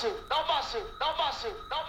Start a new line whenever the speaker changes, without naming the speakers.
passe, dá um passe, dá um passe, dá